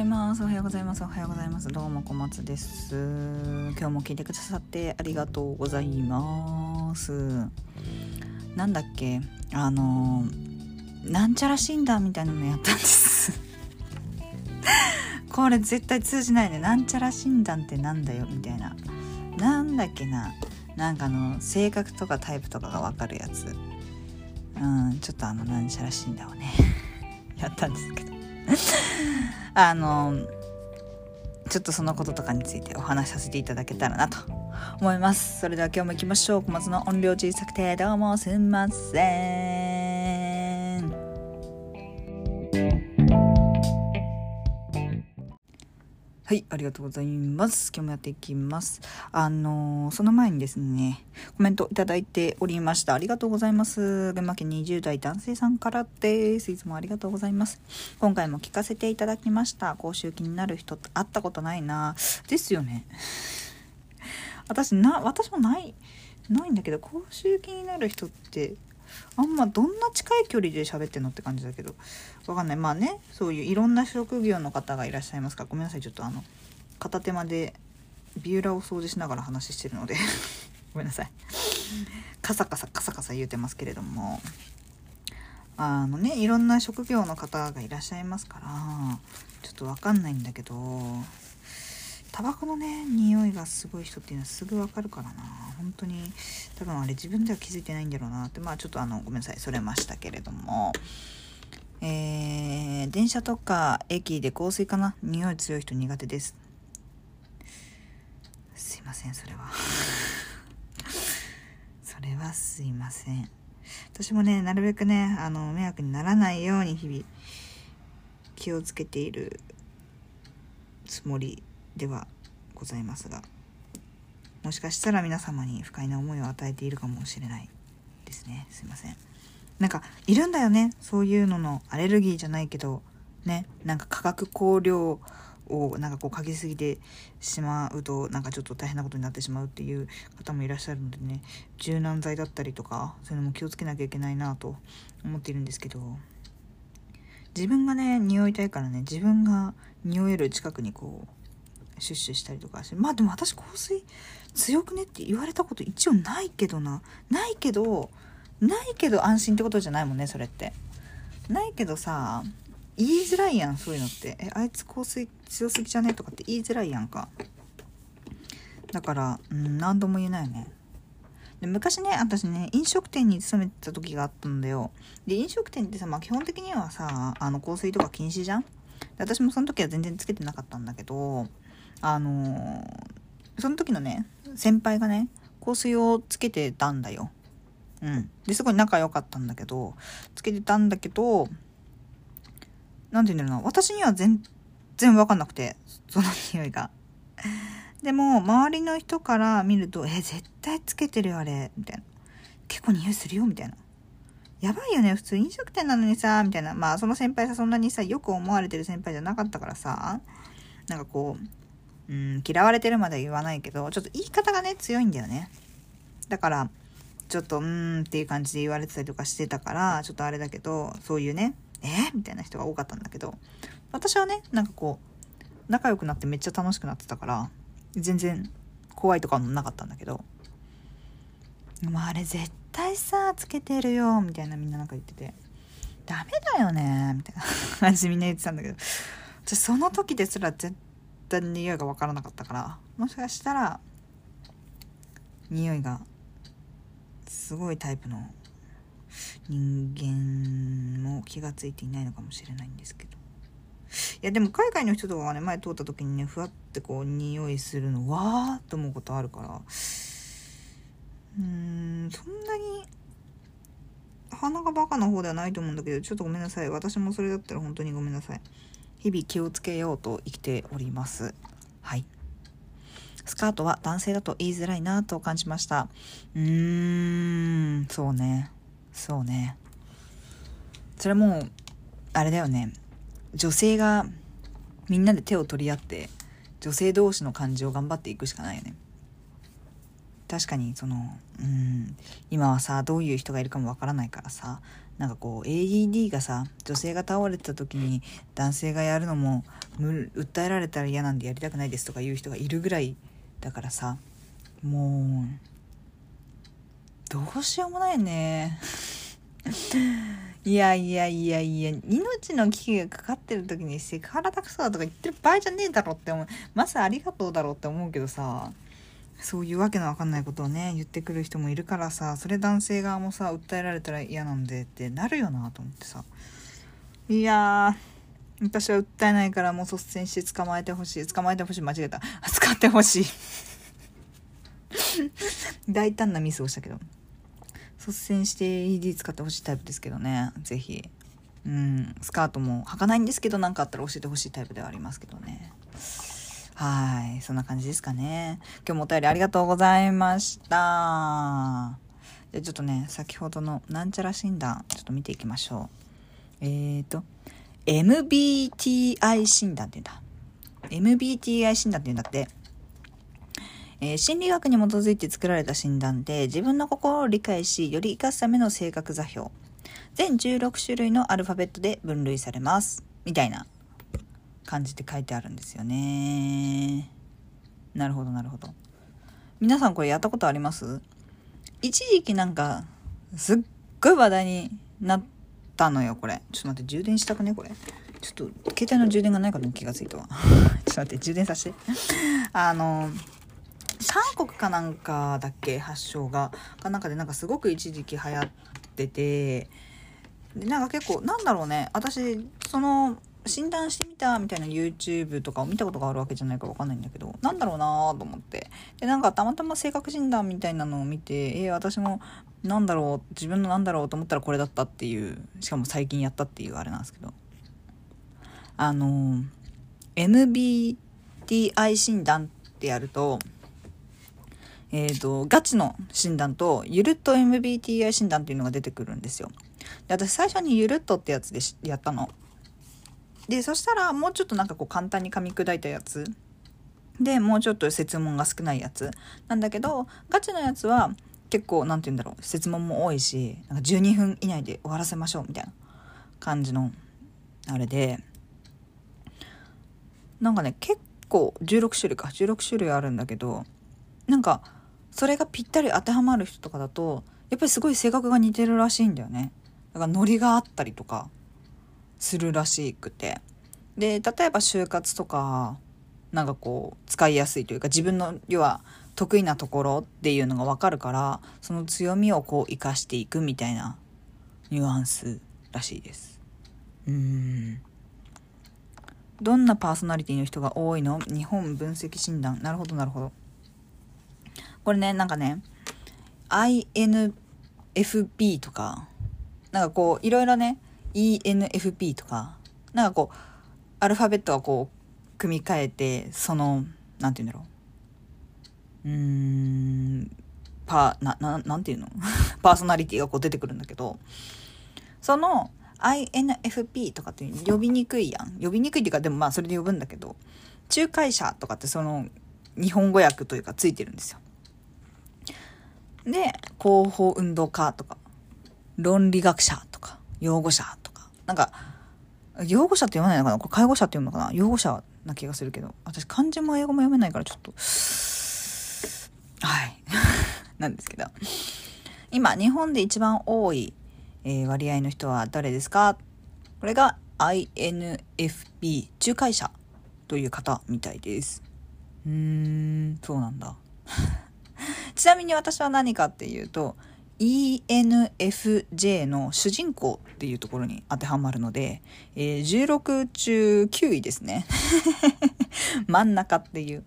ざいます。おはようございます。おはようございます。どうも小松です。今日も聞いてくださってありがとうございます。なんだっけ？あのなんちゃら診断みたいなのやったんです。これ絶対通じないね。なんちゃら診断ってなんだよ？みたいな。なんだっけな？なんかの性格とかタイプとかがわかるやつ。うんちょっとあのなんちゃら診断をね やったんですけど。あのちょっとそのこととかについてお話しさせていただけたらなと思います。それでは今日も行きましょう。小松の音量小さくてどうもすんません。はい、ありがとうございます。今日もやっていきます。あのーその前にですね、コメントいただいておりました。ありがとうございます。群馬県20代男性さんからです。いつもありがとうございます。今回も聞かせていただきました。口臭気になる人って会ったことないな。ですよね。私な、私もない、ないんだけど、口臭気になる人って、あんまどんな近い距離で喋ってんのって感じだけど。わかんない。まあねそういういろんな職業の方がいらっしゃいますから。ごめんなさいちょっとあの片手間でビューラーを掃除しながら話してるので。ごめんなさい。カサカサカサカサ言うてますけれども。あのねいろんな職業の方がいらっしゃいますから。ちょっとわかんないんだけど。タバコのね匂いがすごい人っていうのはすぐわかるからな。本当に多分あれ自分では気づいてないんだろうなってまあちょっとあのごめんなさいそれましたけれども。えー、電車とか駅で香水かな？匂い強い人苦手です。すいませんそれは。それはすいません。私もねなるべくねあの迷惑にならないように日々気をつけているつもりではございますが。もしかしたら皆様に不快な思いを与えているかもしれないですね。すいません。なんかいるんだよね。そういうののアレルギーじゃないけどね。なんか化学香料をなんかこう嗅ぎすぎてしまうとなんかちょっと大変なことになってしまうっていう方もいらっしゃるのでね。柔軟剤だったりとかそういうのも気をつけなきゃいけないなと思っているんですけど。自分がね匂いたいからね自分が匂える近くにこうシュッシュしたりとかしてまあでも私香水強くねって言われたこと一応ないけどな。ないけどないけど安心ってことじゃないもんねそれって。ないけどさ言いづらいやんそういうのって。えあいつ香水強すぎじゃねとかって言いづらいやんか。だからうん何度も言えないよね。で昔ね私ね飲食店に勤めてた時があったんだよ。で飲食店ってさ、まあ、基本的にはさあの香水とか禁止じゃん。私もその時は全然つけてなかったんだけどあのーその時のね先輩がね香水をつけてたんだよ。うん。ですごい仲良かったんだけどつけてたんだけどなんて言うんだろうな私には全然分かんなくてその匂いが。でも周りの人から見ると「え絶対つけてるよあれ」みたいな「結構匂いするよ」みたいな「やばいよね普通飲食店なのにさ」みたいな。まあその先輩さそんなにさよく思われてる先輩じゃなかったからさなんかこううん嫌われてるまでは言わないけどちょっと言い方がね強いんだよね。だからちょっとうーんっていう感じで言われてたりとかしてたからちょっとあれだけどそういうねえ？ーみたいな人が多かったんだけど私はねなんかこう仲良くなってめっちゃ楽しくなってたから全然怖いとかもなかったんだけど「もうあれ絶対さつけてるよ」みたいなみんななんか言ってて「ダメだよね」みたいな感じみんな言ってたんだけど私その時ですら絶対匂いが分からなかったからもしかしたら匂いがすごいタイプの人間も気がついていないのかもしれないんですけど。いやでも海外の人とかがね前通った時にねふわってこう匂いするのわーって思うことあるからうーんそんなに鼻がバカな方ではないと思うんだけどちょっとごめんなさい。私もそれだったら本当にごめんなさい。日々気をつけようと生きております。はい。スカートは男性だと言いづらいなと感じました。うーん。そうね。そうね。それもうあれだよね。女性がみんなで手を取り合って女性同士の感じを頑張っていくしかないよね。確かにそのうん今はさどういう人がいるかもわからないからさなんかこう AED がさ女性が倒れてた時に男性がやるのも訴えられたら嫌なんでやりたくないですとか言う人がいるぐらいだからさもうどうしようもないね。いやいやいやいや命の危機がかかってる時にセクハラだくそだとか言ってる場合じゃねえだろって思う。まずありがとうだろうって思うけどさ。そういうわけのわかんないことをね言ってくる人もいるからさそれ男性側もさ訴えられたら嫌なんでってなるよなと思ってさ。いやー私は訴えないからもう率先して捕まえてほしい。捕まえてほしい。間違えた。使ってほしい。大胆なミスをしたけど。率先して ED 使ってほしいタイプですけどね。是非うん。スカートも履かないんですけど何かあったら教えてほしいタイプではありますけどね。はい。そんな感じですかね。今日もお便りありがとうございました。で、ちょっとね、先ほどのなんちゃら診断、ちょっと見ていきましょう。えーと、MBTI 診断って言うんだ。MBTI 診断って言うんだって。えー、心理学に基づいて作られた診断で自分の心を理解しより生かすための性格座標全16種類のアルファベットで分類されますみたいな感じて書いてあるんですよね。なるほどなるほど。皆さんこれやったことあります？一時期なんかすっごい話題になったのよこれ。ちょっと待って充電したくねこれ。ちょっと携帯の充電がないことに気がついたわ。ちょっと待って充電させて。あの韓国かなんかだっけ？発祥がかなんかでなんかすごく一時期流行っててでなんか結構なんだろうね私その診断してたみたいな YouTube とかを見たことがあるわけじゃないかわかんないんだけど、なんだろうなと思って。で、なんかたまたま性格診断みたいなのを見て、えー、私もなんだろう、自分のなんだろうと思ったらこれだったっていう、しかも最近やったっていうあれなんですけど。あの、MBTI 診断ってやると、えっ、ー、と、ガチの診断と、ゆるっと MBTI 診断っていうのが出てくるんですよ。で、私最初にゆるっとってやつでやったの。でそしたらもうちょっとなんかこう簡単に噛み砕いたやつ。でもうちょっと設問が少ないやつ。なんだけどガチのやつは結構何て言うんだろう。設問も多いしなんか12分以内で終わらせましょうみたいな感じのあれで。なんかね結構16種類か。16種類あるんだけどなんかそれがぴったり当てはまる人とかだとやっぱりすごい性格が似てるらしいんだよね。だからノリがあったりとか。するらしくて。で例えば就活とかなんかこう使いやすいというか自分の要は得意なところっていうのが分かるからその強みをこう生かしていくみたいなニュアンスらしいです。うん。どんなパーソナリティの人が多いの？日本分析診断。なるほどなるほど。これねなんかね INFP とかなんかこういろいろね ENFP とか、なんかこう、アルファベットはこう、組み替えて、その、なんて言うんだろう。うん、パー、な、な、なんて言うの？パーソナリティがこう出てくるんだけど、その INFP とかって呼びにくいやん。呼びにくいっていうか、でもまあそれで呼ぶんだけど、仲介者とかってその、日本語訳というかついてるんですよ。で、広報運動家とか、論理学者、養護者とかなんか、養護者って読まないのかな？これ介護者って読むのかな？養護者な気がするけど。私漢字も英語も読めないからちょっと、はい。なんですけど。今、日本で一番多い、えー、割合の人は誰ですか？これが INFP 仲介者という方みたいです。うーん、そうなんだ。ちなみに私は何かっていうと、ENFJ の主人公っていうところに当てはまるので、えー、16中9位ですね。真ん中っていう。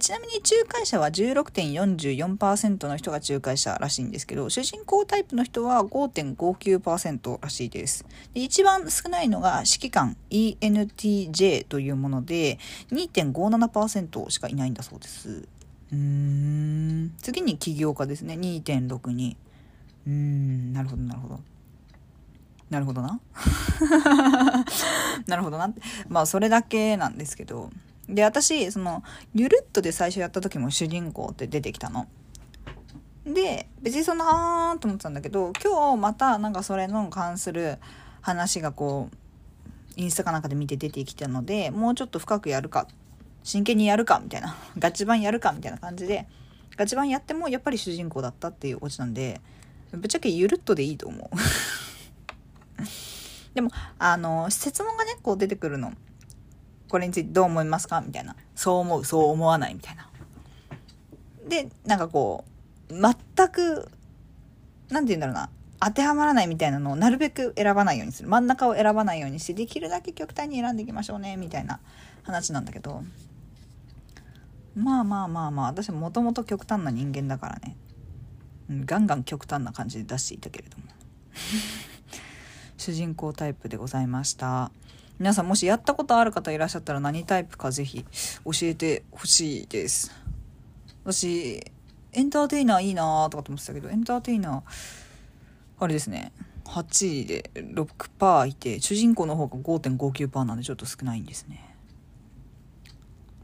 ちなみに仲介者は16.44%の人が仲介者らしいんですけど、主人公タイプの人は5.59%らしいです。で一番少ないのが指揮官 ENTJ というもので、2.57%しかいないんだそうです。うーん次に起業家ですね2.62うーんなるほどなるほど。なるほどな。なるほどなまあそれだけなんですけど。で私そのゆるっとで最初やった時も主人公って出てきたの。で別にそんなあーと思ってたんだけど今日またなんかそれの関する話がこうインスタかなんかで見て出てきたのでもうちょっと深くやるか真剣にやるかみたいな ガチ版やるかみたいな感じでガチ版やってもやっぱり主人公だったっていうオチなんでぶっちゃけゆるっとでいいと思う。でもあの質問がねこう出てくるの。これについてどう思いますか？みたいな。そう思うそう思わないみたいな。でなんかこう全く何て言うんだろうな。当てはまらないみたいなのをなるべく選ばないようにする。真ん中を選ばないようにしてできるだけ極端に選んでいきましょうねみたいな話なんだけど。まあまあまあまあ私もともと極端な人間だからね、うん、ガンガン極端な感じで出していたけれども。主人公タイプでございました。皆さんもしやったことある方いらっしゃったら何タイプかぜひ教えてほしいです。私エンターテイナーいいなーとかと思ってたけどエンターテイナーあれですね。8位で6%いて主人公の方が5.59%なんでちょっと少ないんですね。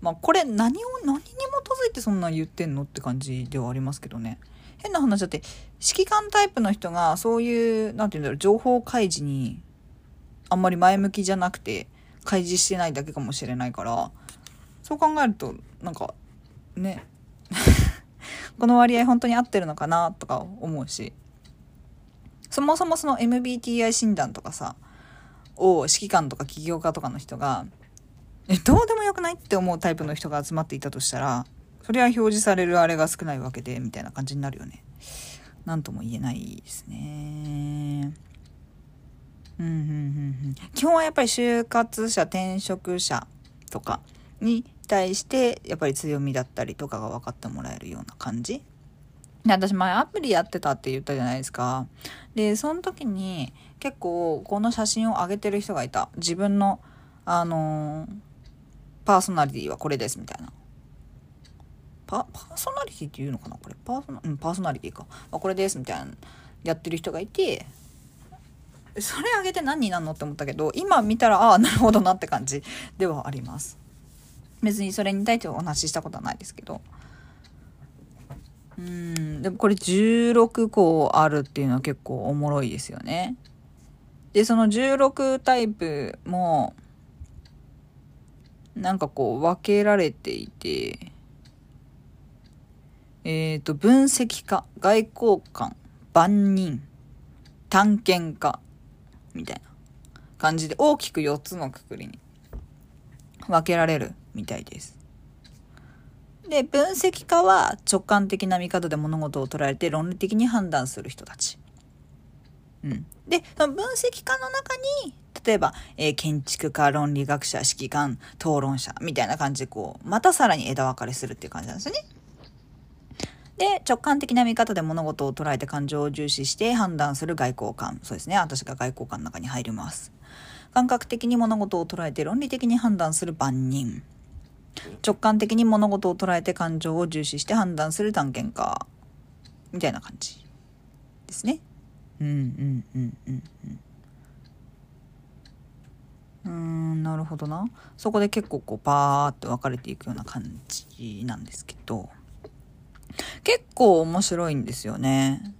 まあこれ何を何に基づいてそんな言ってんのって感じではありますけどね。変な話だって指揮官タイプの人がそういう何て言うんだろう情報開示にあんまり前向きじゃなくて開示してないだけかもしれないからそう考えるとなんかね この割合本当に合ってるのかなとか思うしそもそもその MBTI 診断とかさを指揮官とか起業家とかの人がえどうでもよくないって思うタイプの人が集まっていたとしたらそれは表示されるあれが少ないわけでみたいな感じになるよね何とも言えないですねうんうんうんうん基本はやっぱり就活者転職者とかに対してやっぱり強みだったりとかが分かってもらえるような感じ私前アプリやってたって言ったじゃないですか。で、その時に結構この写真を上げてる人がいた。自分の、あのー、パーソナリティはこれですみたいな。パーソナリティって言うのかな？これパーソナ、うん、パーソナリティか。あ、これですみたいなやってる人がいて、それ上げて何になんのって思ったけど、今見たら、ああ、なるほどなって感じではあります。別にそれに対してお話ししたことはないですけど。うんでもこれ16個あるっていうのは結構おもろいですよね。でその16タイプもなんかこう分けられていてえっ、ー、と分析家外交官万人探検家みたいな感じで大きく4つのくくりに分けられるみたいです。で、分析家は直感的な見方で物事を捉えて論理的に判断する人たち。うん。で、その分析家の中に、例えば、えー、建築家、論理学者、指揮官、討論者、みたいな感じで、こう、またさらに枝分かれするっていう感じなんですよね。で、直感的な見方で物事を捉えて感情を重視して判断する外交官。そうですね。私が外交官の中に入ります。感覚的に物事を捉えて論理的に判断する万人。直感的に物事を捉えて感情を重視して判断する探検家みたいな感じですね。うんうんうんうんうん。うんなるほどなそこで結構こうパーって分かれていくような感じなんですけど結構面白いんですよね。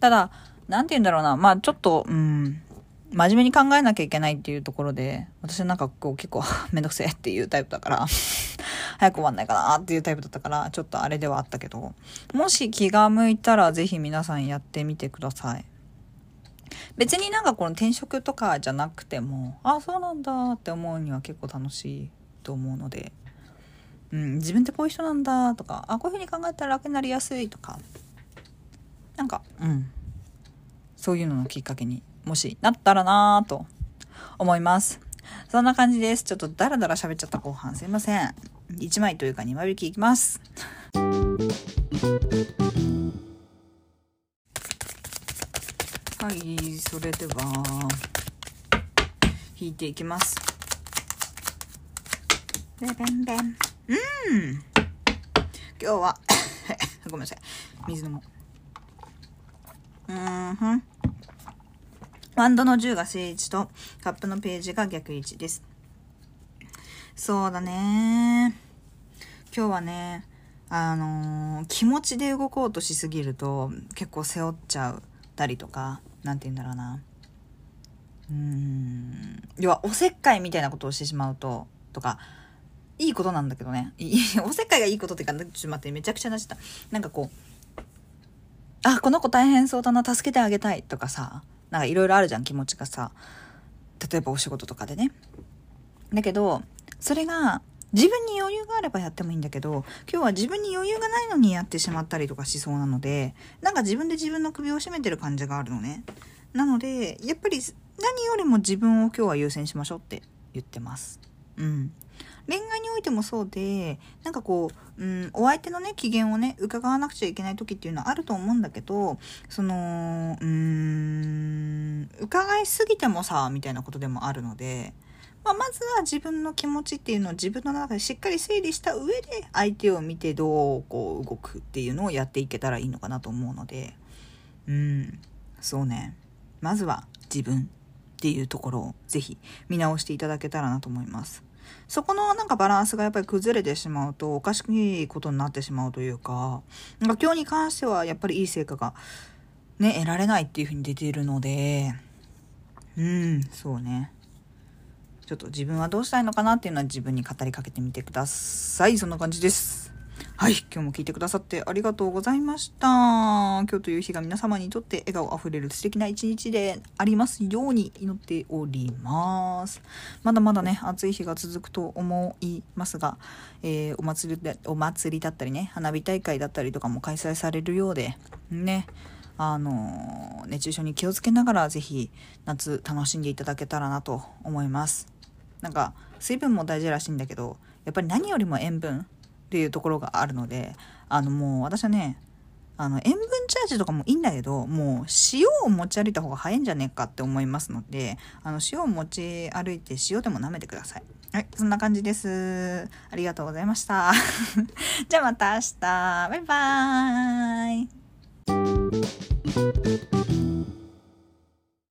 ただ何て言うんだろうな。まあちょっとうん。真面目に考えなきゃいけないっていうところで、私なんかこう結構 めんどくせえっていうタイプだから 早く終わんないかなっていうタイプだったから、ちょっとあれではあったけど、もし気が向いたらぜひ皆さんやってみてください。別になんかこの転職とかじゃなくても、あ、そうなんだって思うには結構楽しいと思うので、うん、自分ってこういう人なんだとか、あ、こういうふうに考えたら楽になりやすいとか、なんか、うん、そういうののきっかけにもしなったらなぁと思います。そんな感じです。ちょっとダラダラ喋っちゃった後半すいません。1枚というか2枚引きいきます。はい、それでは、引いていきます。ベベンベン。うん今日は ごめんなさい。水飲もう。うんふん。ワンドの10が正位置とカップのページが逆位置です。そうだね。今日はね、あのー、気持ちで動こうとしすぎると結構背負っちゃうたりとか何て言うんだろうなうーん要はおせっかいみたいなことをしてしまうととかいいことなんだけどね。おせっかいがいいことっていうかちょっと待ってめちゃくちゃなっちゃった。なんかこうあこの子大変そうだな助けてあげたいとかさなんかいろいろあるじゃん気持ちがさ。例えばお仕事とかでね。だけどそれが自分に余裕があればやってもいいんだけど今日は自分に余裕がないのにやってしまったりとかしそうなのでなんか自分で自分の首を絞めてる感じがあるのね。なのでやっぱり何よりも自分を今日は優先しましょうって言ってます。うん。恋愛においてもそうでなんかこう、うん、お相手のね機嫌をね伺わなくちゃいけない時っていうのはあると思うんだけどそのうーん伺いすぎてもさみたいなことでもあるのでまあ、まずは自分の気持ちっていうのを自分の中でしっかり整理した上で相手を見てどうこう動くっていうのをやっていけたらいいのかなと思うのでうんそうねまずは自分っていうところをぜひ見直していただけたらなと思います。そこのなんかバランスがやっぱり崩れてしまうとおかしいいことになってしまうというか、なんか今日に関してはやっぱりいい成果がね、得られないっていうふうに出ているので、うん、そうね。ちょっと自分はどうしたいのかなっていうのは自分に語りかけてみてください。そんな感じです。はい、今日も聞いてくださってありがとうございました。今日という日が皆様にとって笑顔あふれる素敵な一日でありますように祈っております。まだまだね、暑い日が続くと思いますが、えー、お祭りで、お祭りだったりね、花火大会だったりとかも開催されるようで、ね、あの熱中症に気をつけながらぜひ夏楽しんでいただけたらなと思います。なんか水分も大事らしいんだけどやっぱり何よりも塩分っていうところがあるのであのもう私はねあの塩分チャージとかもいいんだけどもう塩を持ち歩いた方が早いんじゃねえかって思いますのであの塩を持ち歩いて塩でも舐めてください。はいそんな感じです。ありがとうございました。じゃあまた明日。バイバーイ。